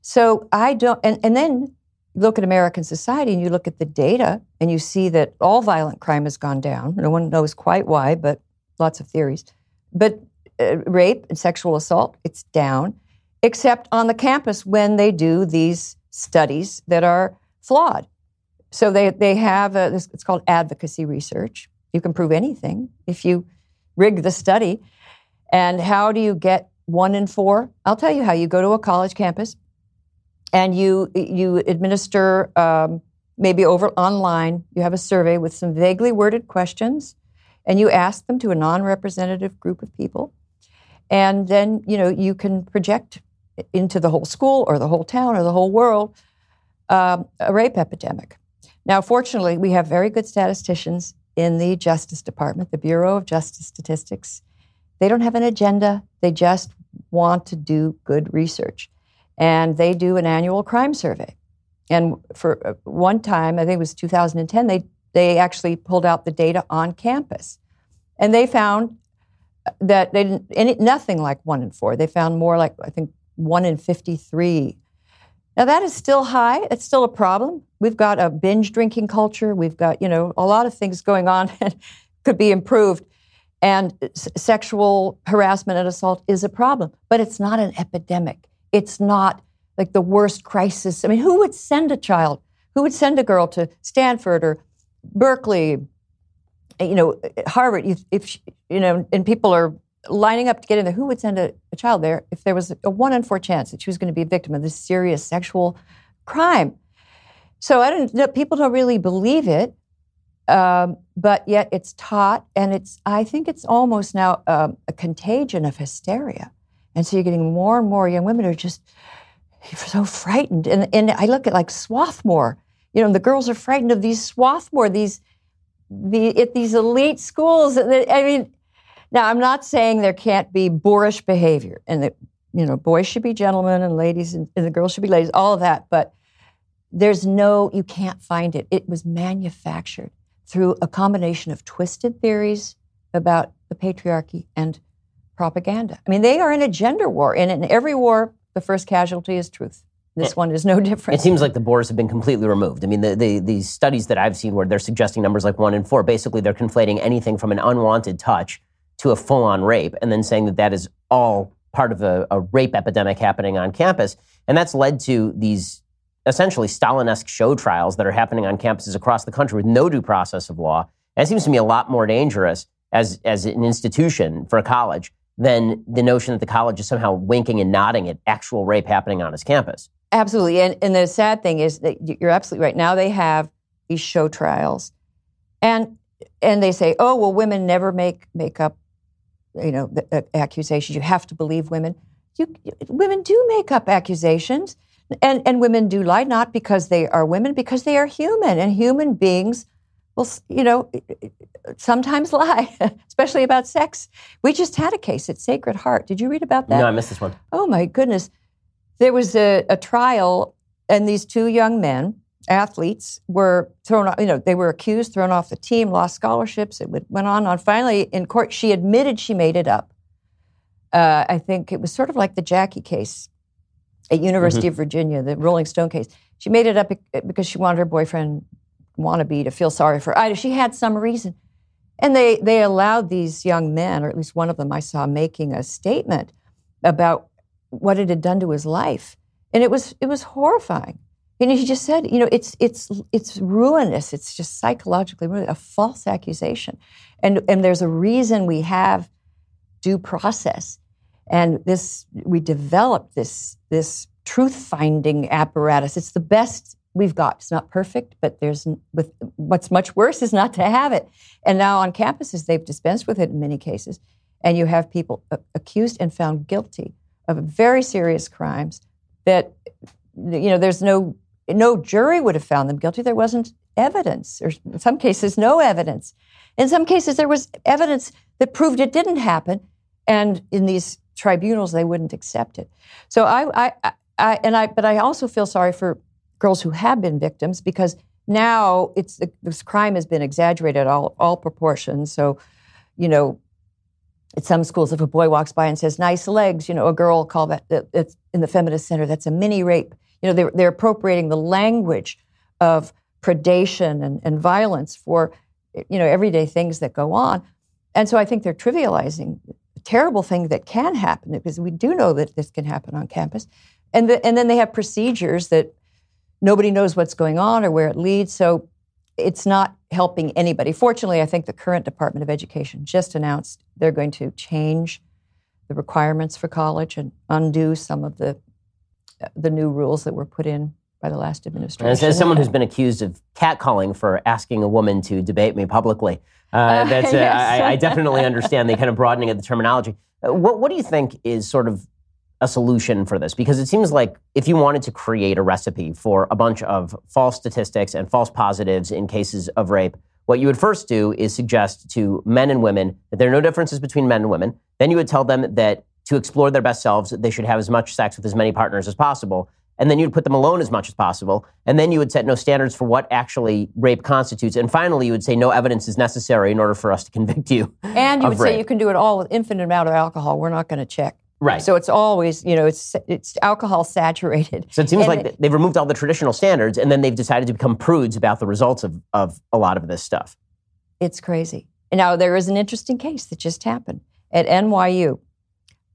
So I don't, and, and then look at American society and you look at the data and you see that all violent crime has gone down. No one knows quite why, but lots of theories. But uh, rape and sexual assault, it's down, except on the campus when they do these studies that are flawed. So they, they have a, it's called advocacy research. You can prove anything if you rig the study. And how do you get one in four? I'll tell you how. You go to a college campus and you you administer um, maybe over online. You have a survey with some vaguely worded questions, and you ask them to a non-representative group of people, and then you know you can project into the whole school or the whole town or the whole world um, a rape epidemic. Now, fortunately, we have very good statisticians in the Justice Department, the Bureau of Justice Statistics. They don't have an agenda, they just want to do good research. And they do an annual crime survey. And for uh, one time, I think it was 2010, they, they actually pulled out the data on campus. And they found that they didn't, any, nothing like one in four. They found more like, I think, one in 53 now that is still high. It's still a problem. We've got a binge drinking culture. We've got, you know, a lot of things going on that could be improved. And s- sexual harassment and assault is a problem, but it's not an epidemic. It's not like the worst crisis. I mean, who would send a child? Who would send a girl to Stanford or Berkeley, you know, Harvard? If, if you know, and people are lining up to get in there, who would send a, a child there if there was a one in four chance that she was going to be a victim of this serious sexual crime? So I don't. People don't really believe it, um, but yet it's taught, and it's. I think it's almost now um, a contagion of hysteria, and so you're getting more and more young women who are just so frightened. And and I look at like Swarthmore. You know, the girls are frightened of these Swarthmore, these the at these elite schools. I mean, now I'm not saying there can't be boorish behavior, and that you know boys should be gentlemen and ladies and, and the girls should be ladies, all of that, but there's no, you can't find it. It was manufactured through a combination of twisted theories about the patriarchy and propaganda. I mean, they are in a gender war, and in every war, the first casualty is truth. This it, one is no different. It seems like the borders have been completely removed. I mean, the, the, the studies that I've seen where they're suggesting numbers like one in four, basically they're conflating anything from an unwanted touch to a full on rape and then saying that that is all part of a, a rape epidemic happening on campus. And that's led to these essentially Stalin-esque show trials that are happening on campuses across the country with no due process of law. And it seems to me a lot more dangerous as, as an institution for a college than the notion that the college is somehow winking and nodding at actual rape happening on its campus. Absolutely. And, and the sad thing is that you're absolutely right. Now they have these show trials. And and they say, oh, well, women never make, make up, you know, the, uh, accusations. You have to believe women. You, women do make up accusations. And, and women do lie, not because they are women, because they are human. And human beings will, you know, sometimes lie, especially about sex. We just had a case at Sacred Heart. Did you read about that? No, I missed this one. Oh, my goodness. There was a, a trial, and these two young men, athletes, were thrown off, you know, they were accused, thrown off the team, lost scholarships. It went on on. Finally, in court, she admitted she made it up. Uh, I think it was sort of like the Jackie case at University mm-hmm. of Virginia, the Rolling Stone case. She made it up because she wanted her boyfriend wannabe to feel sorry for her. She had some reason. And they, they allowed these young men, or at least one of them I saw making a statement about what it had done to his life. And it was, it was horrifying. And he just said, you know, it's, it's, it's ruinous. It's just psychologically ruinous, a false accusation. And, and there's a reason we have due process and this, we developed this, this truth finding apparatus. It's the best we've got. It's not perfect, but there's with what's much worse is not to have it. And now on campuses, they've dispensed with it in many cases. And you have people accused and found guilty of very serious crimes that, you know, there's no, no jury would have found them guilty. There wasn't evidence, or in some cases, no evidence. In some cases, there was evidence that proved it didn't happen. And in these tribunals, they wouldn't accept it. So I, I, I, and I, but I also feel sorry for girls who have been victims because now it's this crime has been exaggerated all all proportions. So, you know, at some schools, if a boy walks by and says "nice legs," you know, a girl call that it's in the feminist center. That's a mini rape. You know, they're they're appropriating the language of predation and, and violence for you know everyday things that go on. And so I think they're trivializing terrible thing that can happen because we do know that this can happen on campus. And, the, and then they have procedures that nobody knows what's going on or where it leads. So it's not helping anybody. Fortunately, I think the current Department of Education just announced they're going to change the requirements for college and undo some of the the new rules that were put in by the last administration. As, as someone who's been accused of catcalling for asking a woman to debate me publicly, uh, that's uh, yes. I, I, definitely understand the kind of broadening of the terminology. Uh, what, what do you think is sort of a solution for this? Because it seems like if you wanted to create a recipe for a bunch of false statistics and false positives in cases of rape, what you would first do is suggest to men and women that there are no differences between men and women. Then you would tell them that to explore their best selves, they should have as much sex with as many partners as possible and then you'd put them alone as much as possible, and then you would set no standards for what actually rape constitutes, and finally you would say no evidence is necessary in order for us to convict you. And you would rape. say you can do it all with infinite amount of alcohol. We're not going to check. Right. So it's always, you know, it's it's alcohol saturated. So it seems and like it, they've removed all the traditional standards, and then they've decided to become prudes about the results of of a lot of this stuff. It's crazy. now there is an interesting case that just happened at NYU.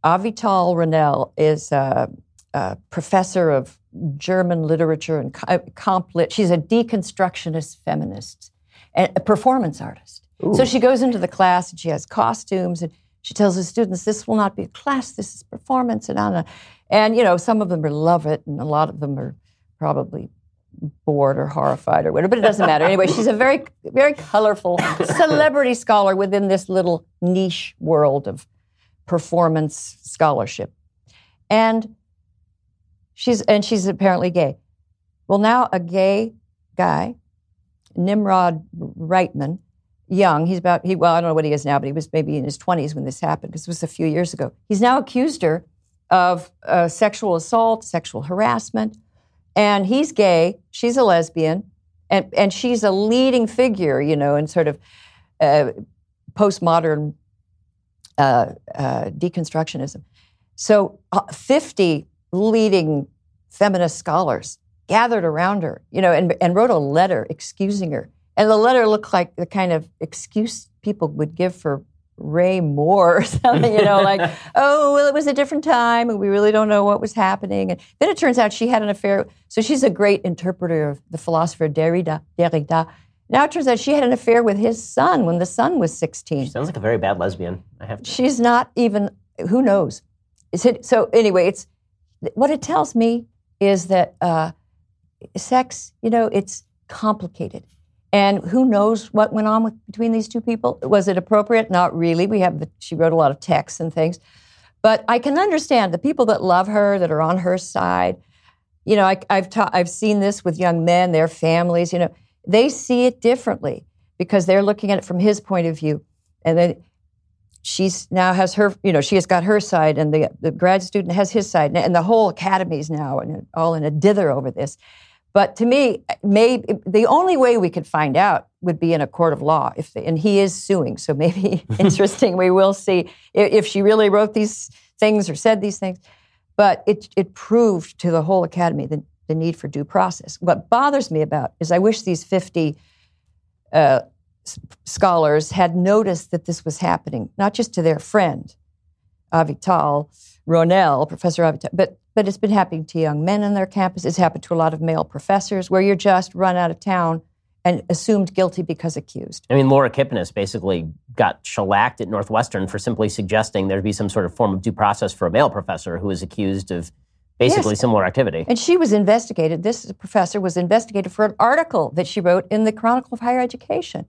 Avital Ronell is a, a professor of German literature and comp lit. She's a deconstructionist feminist and a performance artist. Ooh. So she goes into the class and she has costumes and she tells the students, "This will not be a class. This is performance." And on and you know, some of them are love it, and a lot of them are probably bored or horrified or whatever, but it doesn't matter. Anyway, she's a very, very colorful celebrity scholar within this little niche world of performance scholarship. And she's and she's apparently gay. Well, now a gay guy, Nimrod Reitman, young, he's about he well, I don't know what he is now, but he was maybe in his 20s when this happened because it was a few years ago. He's now accused her of uh, sexual assault, sexual harassment and he's gay, she's a lesbian, and, and she's a leading figure, you know, in sort of uh, postmodern uh, uh, deconstructionism. So, uh, 50 leading feminist scholars gathered around her, you know, and, and wrote a letter excusing her. And the letter looked like the kind of excuse people would give for Roy Moore or something, you know, like, oh, well, it was a different time and we really don't know what was happening. And then it turns out she had an affair. So she's a great interpreter of the philosopher Derrida. Derrida. Now it turns out she had an affair with his son when the son was 16. She sounds like a very bad lesbian. I have to. She's not even, who knows? It, so anyway, it's what it tells me is that uh, sex, you know, it's complicated. And who knows what went on with, between these two people? Was it appropriate? Not really. We have the, she wrote a lot of texts and things, but I can understand the people that love her, that are on her side. You know, I, have ta- I've seen this with young men, their families. You know, they see it differently because they're looking at it from his point of view, and then she's now has her. You know, she has got her side, and the the grad student has his side, and the whole academy's now all in a dither over this. But to me, maybe the only way we could find out would be in a court of law. If and he is suing, so maybe interesting. We will see if she really wrote these things or said these things. But it it proved to the whole academy the, the need for due process. What bothers me about is I wish these fifty uh, scholars had noticed that this was happening, not just to their friend Avital Ronell, Professor Avital, but but it's been happening to young men on their campus. It's happened to a lot of male professors where you're just run out of town and assumed guilty because accused. I mean, Laura Kipnis basically got shellacked at Northwestern for simply suggesting there'd be some sort of form of due process for a male professor who was accused of basically yes. similar activity. And she was investigated. This professor was investigated for an article that she wrote in the Chronicle of Higher Education.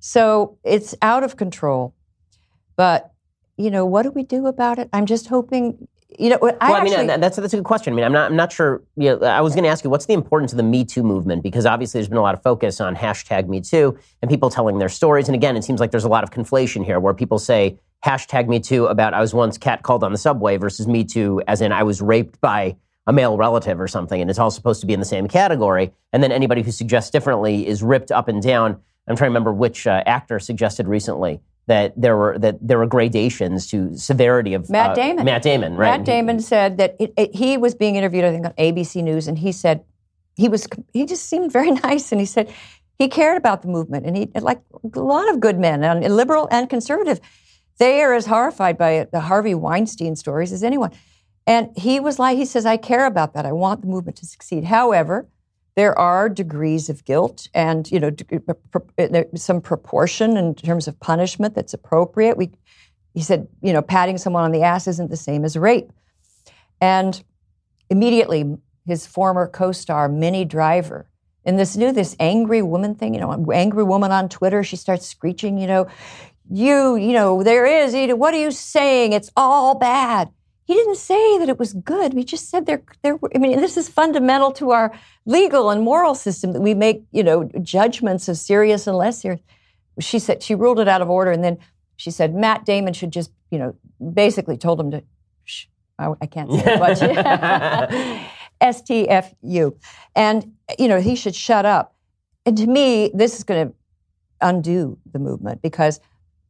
So it's out of control. But, you know, what do we do about it? I'm just hoping you know, I well, I mean, that's that's a good question. I mean, I'm not I'm not sure. You know, I was going to ask you what's the importance of the Me Too movement because obviously there's been a lot of focus on hashtag Me Too and people telling their stories. And again, it seems like there's a lot of conflation here where people say hashtag Me Too about I was once catcalled on the subway versus Me Too as in I was raped by a male relative or something, and it's all supposed to be in the same category. And then anybody who suggests differently is ripped up and down. I'm trying to remember which uh, actor suggested recently that there were that there were gradations to severity of Matt uh, Damon. Matt Damon, right? Matt Damon said that it, it, he was being interviewed, I think, on ABC News, and he said he was he just seemed very nice, and he said he cared about the movement, and he like a lot of good men, and liberal and conservative, they are as horrified by the Harvey Weinstein stories as anyone. And he was like, he says, I care about that. I want the movement to succeed. However, there are degrees of guilt and you know uh, some proportion in terms of punishment that's appropriate. We he said you know patting someone on the ass isn't the same as rape. And immediately his former co-star minnie driver in this new this angry woman thing you know angry woman on twitter she starts screeching you know you you know there is what are you saying? It's all bad he didn't say that it was good. We just said there, there. I mean, this is fundamental to our legal and moral system that we make, you know, judgments of serious and less serious. She said she ruled it out of order, and then she said Matt Damon should just, you know, basically told him to. Shh, I, I can't say much. STFU, and you know he should shut up. And to me, this is going to undo the movement because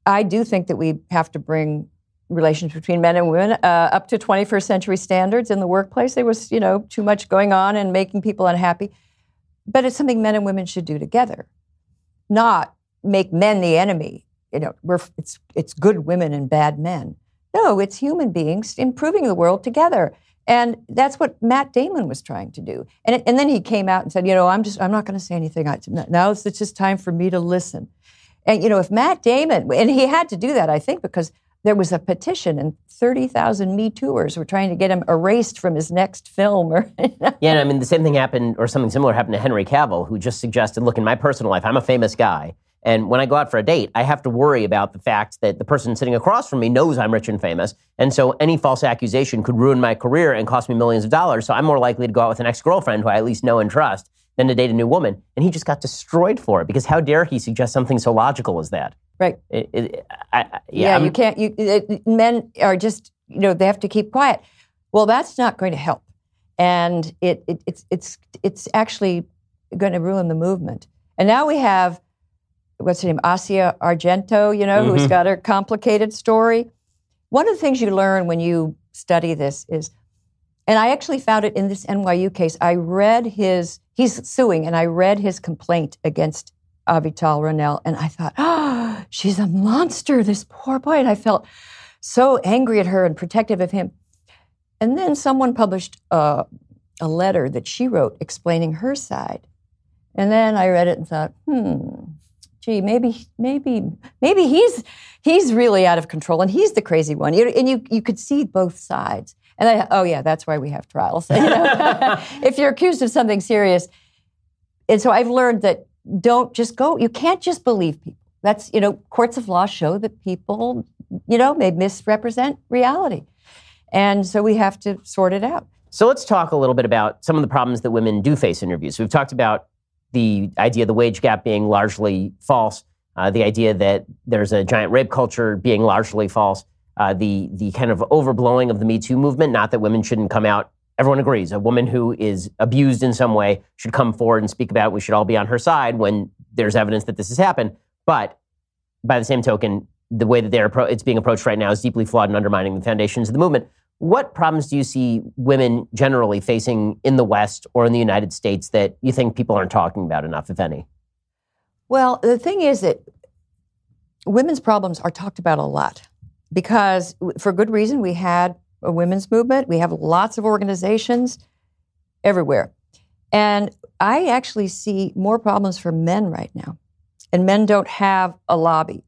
I do think that we have to bring relations between men and women uh, up to 21st century standards in the workplace. There was, you know, too much going on and making people unhappy. But it's something men and women should do together, not make men the enemy. you know, we're, it's, it's good women and bad men. No, it's human beings improving the world together. And that's what Matt Damon was trying to do. And, and then he came out and said, you know, I'm just, I'm not going to say anything. I, now it's just time for me to listen. And, you know, if Matt Damon, and he had to do that, I think, because there was a petition and 30,000 Me Tooers were trying to get him erased from his next film. Or, yeah, and I mean, the same thing happened, or something similar happened to Henry Cavill, who just suggested, look, in my personal life, I'm a famous guy. And when I go out for a date, I have to worry about the fact that the person sitting across from me knows I'm rich and famous. And so any false accusation could ruin my career and cost me millions of dollars. So I'm more likely to go out with an ex girlfriend who I at least know and trust than to date a new woman. And he just got destroyed for it because how dare he suggest something so logical as that? Right. It, it, I, yeah, yeah you can't. You, it, men are just, you know, they have to keep quiet. Well, that's not going to help. And it, it's, it's, it's actually going to ruin the movement. And now we have what's her name, Asia Argento, you know, mm-hmm. who's got a complicated story. One of the things you learn when you study this is, and I actually found it in this NYU case. I read his, he's suing, and I read his complaint against Avital Ronell, and I thought, oh, she's a monster, this poor boy. And I felt so angry at her and protective of him. And then someone published a, a letter that she wrote explaining her side. And then I read it and thought, hmm, gee, maybe, maybe, maybe he's he's really out of control and he's the crazy one. And you you could see both sides. And I, oh yeah, that's why we have trials. You know? if you're accused of something serious, and so I've learned that don't just go. You can't just believe people. That's you know, courts of law show that people, you know, may misrepresent reality, and so we have to sort it out. So let's talk a little bit about some of the problems that women do face in interviews. We've talked about the idea of the wage gap being largely false, uh, the idea that there's a giant rape culture being largely false, uh, the the kind of overblowing of the Me Too movement. Not that women shouldn't come out. Everyone agrees. A woman who is abused in some way should come forward and speak about. It. We should all be on her side when there's evidence that this has happened. But by the same token, the way that they're appro- it's being approached right now is deeply flawed and undermining the foundations of the movement. What problems do you see women generally facing in the West or in the United States that you think people aren't talking about enough, if any? Well, the thing is that women's problems are talked about a lot because, for good reason, we had a women's movement. We have lots of organizations everywhere. And I actually see more problems for men right now. And men don't have a lobby,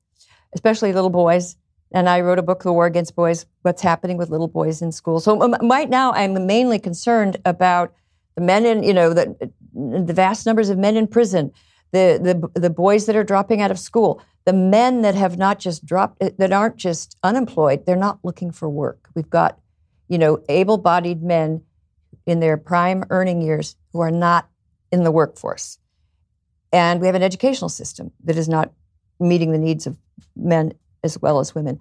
especially little boys and I wrote a book, The War Against Boys, what's happening with little boys in school. So um, right now, I'm mainly concerned about the men in, you know, the, the vast numbers of men in prison, the, the, the boys that are dropping out of school, the men that have not just dropped, uh, that aren't just unemployed, they're not looking for work. We've got, you know, able bodied men in their prime earning years who are not in the workforce. And we have an educational system that is not meeting the needs of men as well as women.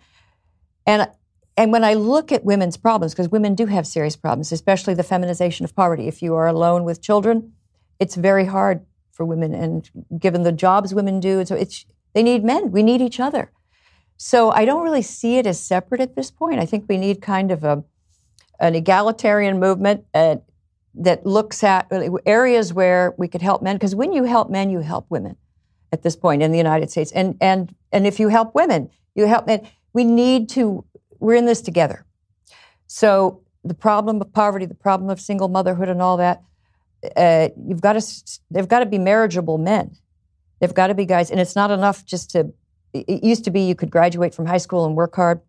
And and when I look at women's problems, because women do have serious problems, especially the feminization of poverty. If you are alone with children, it's very hard for women, and given the jobs women do, so it's they need men. We need each other. So I don't really see it as separate at this point. I think we need kind of a an egalitarian movement uh, that looks at areas where we could help men. Because when you help men, you help women. At this point in the United States, and and and if you help women, you help men. We need to, we're in this together. So the problem of poverty, the problem of single motherhood and all that, uh, you've got to, they've got to be marriageable men. They've got to be guys. And it's not enough just to, it used to be you could graduate from high school and work hard.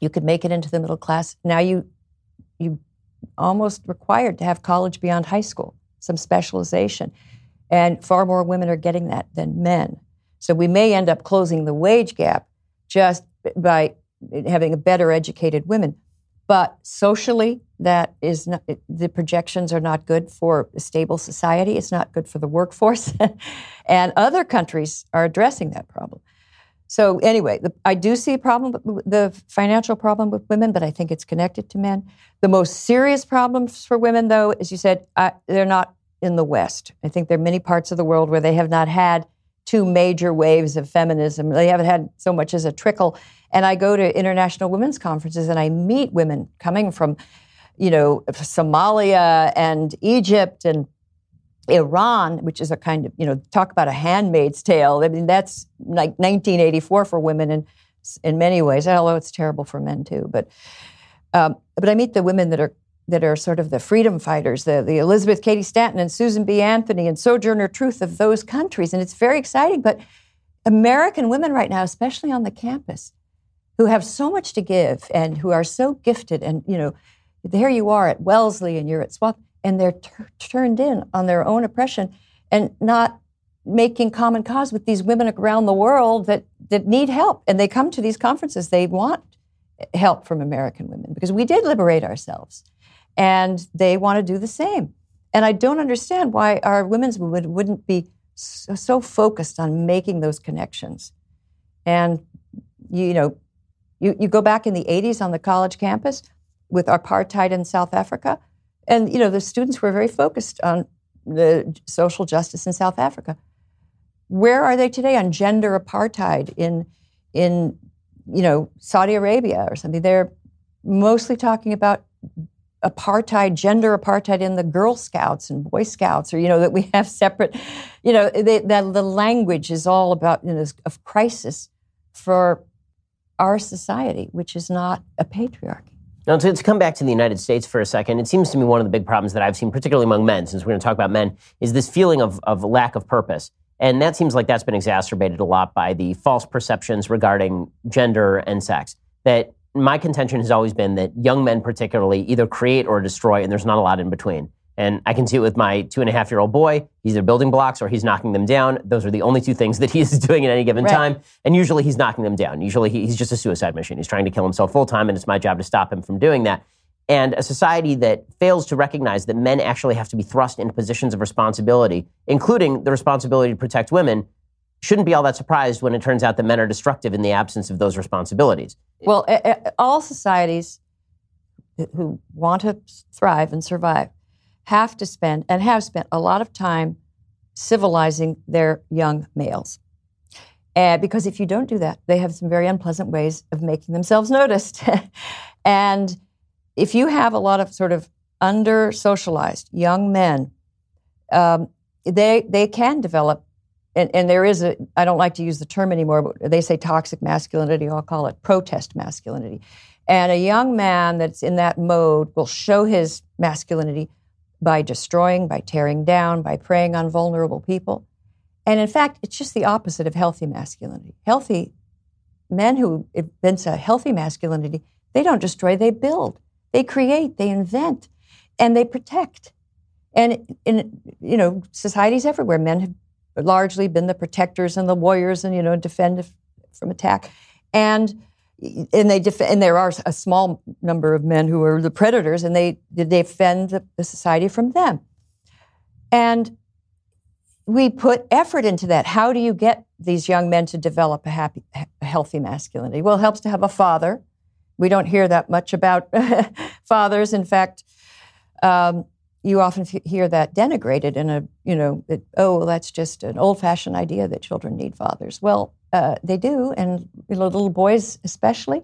You could make it into the middle class. Now you, you almost required to have college beyond high school, some specialization. And far more women are getting that than men. So we may end up closing the wage gap just by eh, having a better educated women. But socially, that is not, the projections are not good for a stable society. It's not good for the workforce. and other countries are addressing that problem. So, anyway, the, I do see a problem, the financial problem with women, but I think it's connected to men. The most serious problems for women, though, as you said, I, they're not in the West. I think there are many parts of the world where they have not had two major waves of feminism. They haven't had so much as a trickle. And I go to international women's conferences and I meet women coming from, you know, Somalia and Egypt and Iran, which is a kind of, you know, talk about a handmaid's tale. I mean, that's like 1984 for women in, in many ways, although it's terrible for men too. But, um, but I meet the women that are that are sort of the freedom fighters, the, the Elizabeth Cady Stanton and Susan B. Anthony and Sojourner Truth of those countries. And it's very exciting. But American women right now, especially on the campus, who have so much to give and who are so gifted, and you know, there you are at Wellesley and you're at Swath, and they're t- turned in on their own oppression and not making common cause with these women around the world that, that need help. And they come to these conferences, they want help from American women because we did liberate ourselves. And they want to do the same. And I don't understand why our women's movement wouldn't be so, so focused on making those connections. And, you know, you, you go back in the 80s on the college campus with apartheid in South Africa, and, you know, the students were very focused on the social justice in South Africa. Where are they today on gender apartheid in, in you know, Saudi Arabia or something? They're mostly talking about apartheid, gender apartheid in the Girl Scouts and Boy Scouts, or you know that we have separate, you know, they, that the language is all about you know of crisis for our society, which is not a patriarchy. Now, to, to, come back to the United States for a second, it seems to me one of the big problems that I've seen, particularly among men, since we're going to talk about men, is this feeling of, of lack of purpose. And that seems like that's been exacerbated a lot by the false perceptions regarding gender and sex. That my contention has always been that young men, particularly, either create or destroy, and there's not a lot in between. And I can see it with my two and a half year old boy. He's either building blocks or he's knocking them down. Those are the only two things that he is doing at any given right. time. And usually he's knocking them down. Usually he's just a suicide machine. He's trying to kill himself full time, and it's my job to stop him from doing that. And a society that fails to recognize that men actually have to be thrust into positions of responsibility, including the responsibility to protect women, shouldn't be all that surprised when it turns out that men are destructive in the absence of those responsibilities. Well, all societies who want to thrive and survive have to spend and have spent a lot of time civilizing their young males. And because if you don't do that, they have some very unpleasant ways of making themselves noticed. and if you have a lot of sort of under socialized young men, um, they, they can develop, and, and there is a, I don't like to use the term anymore, but they say toxic masculinity, I'll call it protest masculinity. And a young man that's in that mode will show his masculinity by destroying, by tearing down, by preying on vulnerable people. And in fact, it's just the opposite of healthy masculinity. Healthy men who evince a healthy masculinity, they don't destroy, they build, they create, they invent, and they protect. And in you know societies everywhere, men have largely been the protectors and the warriors, and you know defend from attack. And and they def- and there are a small number of men who are the predators, and they they defend the, society from them. And we put effort into that. How do you get these young men to develop a happy, a healthy masculinity? Well, it helps to have a father. We don't hear that much about fathers. In fact, um, you often hear that denigrated in a, you know, it, oh, well, that's just an old fashioned idea that children need fathers. Well, uh, they do, and little boys especially.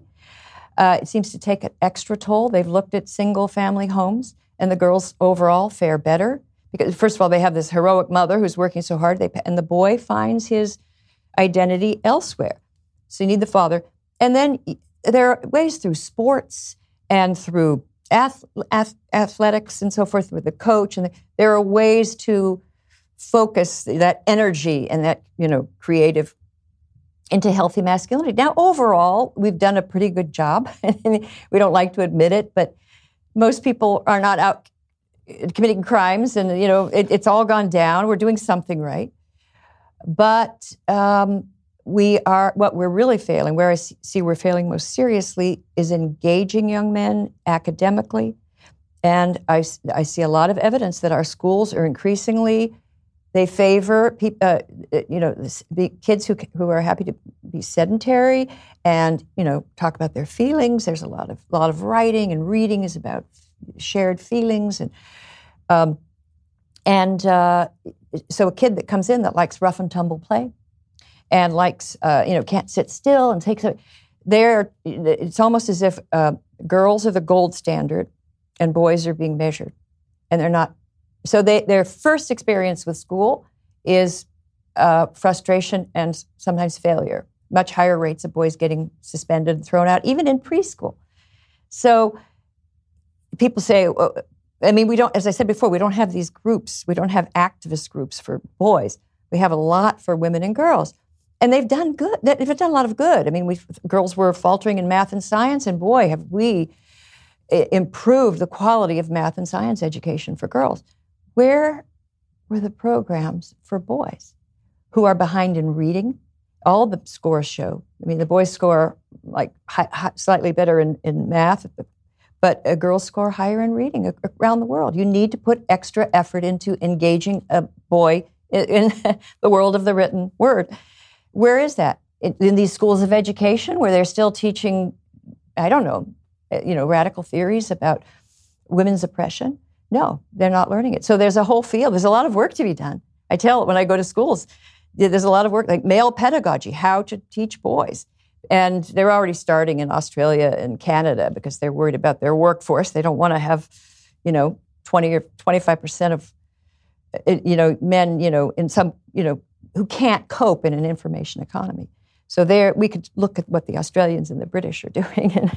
Uh, it seems to take an extra toll. They've looked at single family homes, and the girls overall fare better because, first of all, they have this heroic mother who's working so hard, they, and the boy finds his identity elsewhere. So you need the father. And then there are ways through sports and through ath- ath- athletics and so forth with the coach, and the, there are ways to focus that energy and that you know creative into healthy masculinity. Now, overall, we've done a pretty good job. we don't like to admit it, but most people are not out committing crimes, and you know it, it's all gone down. We're doing something right, but um, we are what we're really failing. Where I see we're failing most seriously is engaging young men academically, and I, I see a lot of evidence that our schools are increasingly they favor pe- uh, uh you know kids who who are happy to be sedentary and you know talk about their feelings. There's a lot of lot of writing and reading is about shared feelings and um, and uh, so a kid that comes in that likes rough and tumble play and likes uh, you know can't sit still and takes a there it's almost as if uh, girls are the gold standard and boys are being measured and they're not So they, their first experience with school is uh, frustration and sometimes failure. Much higher rates of boys getting suspended and thrown out, even in preschool. So people say, I mean, we don't, as I said before, we don't have these groups. We don't have activist groups for boys. We have a lot for women and girls. And they've done good. They've done a lot of good. I mean, we girls were faltering in math and science, and boy, have we improved the quality of math and science education for girls. Where were the programs for boys who are behind in reading? All the scores show. I mean, the boys score like high, high, slightly better in, in math, but a girls score higher in reading around the world. You need to put extra effort into engaging a boy in, the world of the written word. Where is that? In, in, these schools of education where they're still teaching, I don't know, you know, radical theories about women's oppression? No, they're not learning it. So there's a whole field. There's a lot of work to be done. I tell it when I go to schools, there's a lot of work like male pedagogy, how to teach boys. And they're already starting in Australia and Canada because they're worried about their workforce. They don't want to have, you know, 20 or 25% of, uh, you know, men, you know, in some, you know, who can't cope in an information economy. So there, we could look at what the Australians and the British are doing.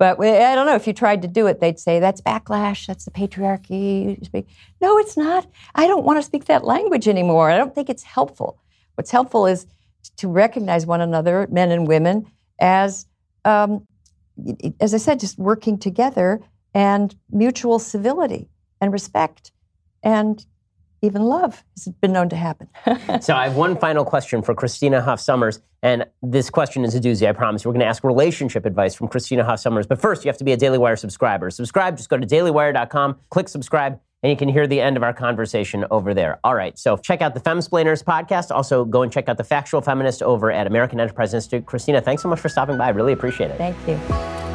But I don't know if you tried to do it, they'd say that's backlash, that's the patriarchy. No, it's not. I don't want to speak that language anymore. I don't think it's helpful. What's helpful is to recognize one another, men and women, as, um, as I said, just working together and mutual civility and respect and even love has been known to happen. so I have one final question for Christina Hoff Sommers, and this question is a doozy. I promise. We're going to ask relationship advice from Christina Hoff Sommers, but first you have to be a Daily Wire subscriber. Subscribe. Just go to dailywire.com, click subscribe, and you can hear the end of our conversation over there. All right, so check out the Femsplainers podcast. Also, go and check out the Factual Feminist over at American Enterprise Institute. Christina, thanks so much for stopping by. I really appreciate it. Thank you.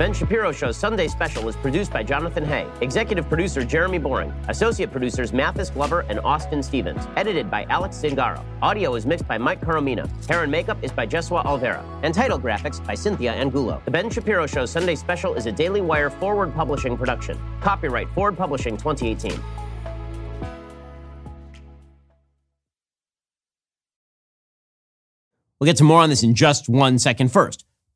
Ben Shapiro Show's Sunday special was produced by Jonathan Hay, executive producer Jeremy Boring, associate producers Mathis Glover and Austin Stevens, edited by Alex Zingaro. Audio is mixed by Mike Coromina. Hair and makeup is by Jesua Alvera, and title graphics by Cynthia Angulo. The Ben Shapiro Show's Sunday special is a Daily Wire Forward Publishing production. Copyright Forward Publishing 2018. We'll get to more on this in just one second first.